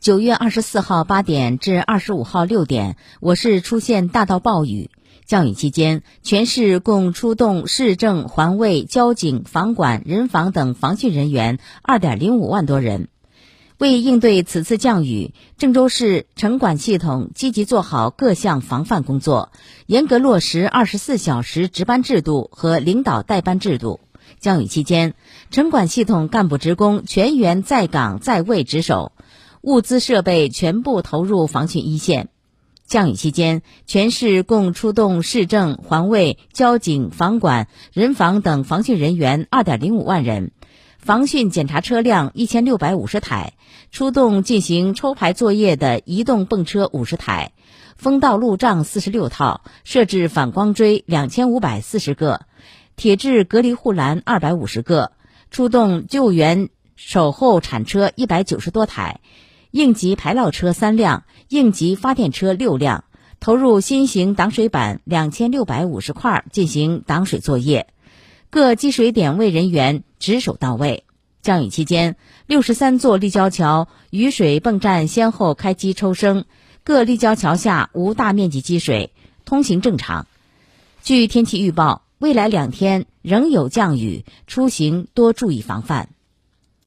九月二十四号八点至二十五号六点，我市出现大到暴雨。降雨期间，全市共出动市政、环卫、交警、房管、人防等防汛人员二点零五万多人。为应对此次降雨，郑州市城管系统积极做好各项防范工作，严格落实二十四小时值班制度和领导带班制度。降雨期间，城管系统干部职工全员在岗在位值守。物资设备全部投入防汛一线。降雨期间，全市共出动市政、环卫、交警、房管、人防等防汛人员二点零五万人，防汛检查车辆一千六百五十台，出动进行抽排作业的移动泵车五十台，封道路障四十六套，设置反光锥两千五百四十个，铁质隔离护栏二百五十个，出动救援守候铲车一百九十多台。应急排涝车三辆，应急发电车六辆，投入新型挡水板两千六百五十块进行挡水作业，各积水点位人员值守到位。降雨期间，六十三座立交桥雨水泵站先后开机抽升，各立交桥下无大面积积水，通行正常。据天气预报，未来两天仍有降雨，出行多注意防范。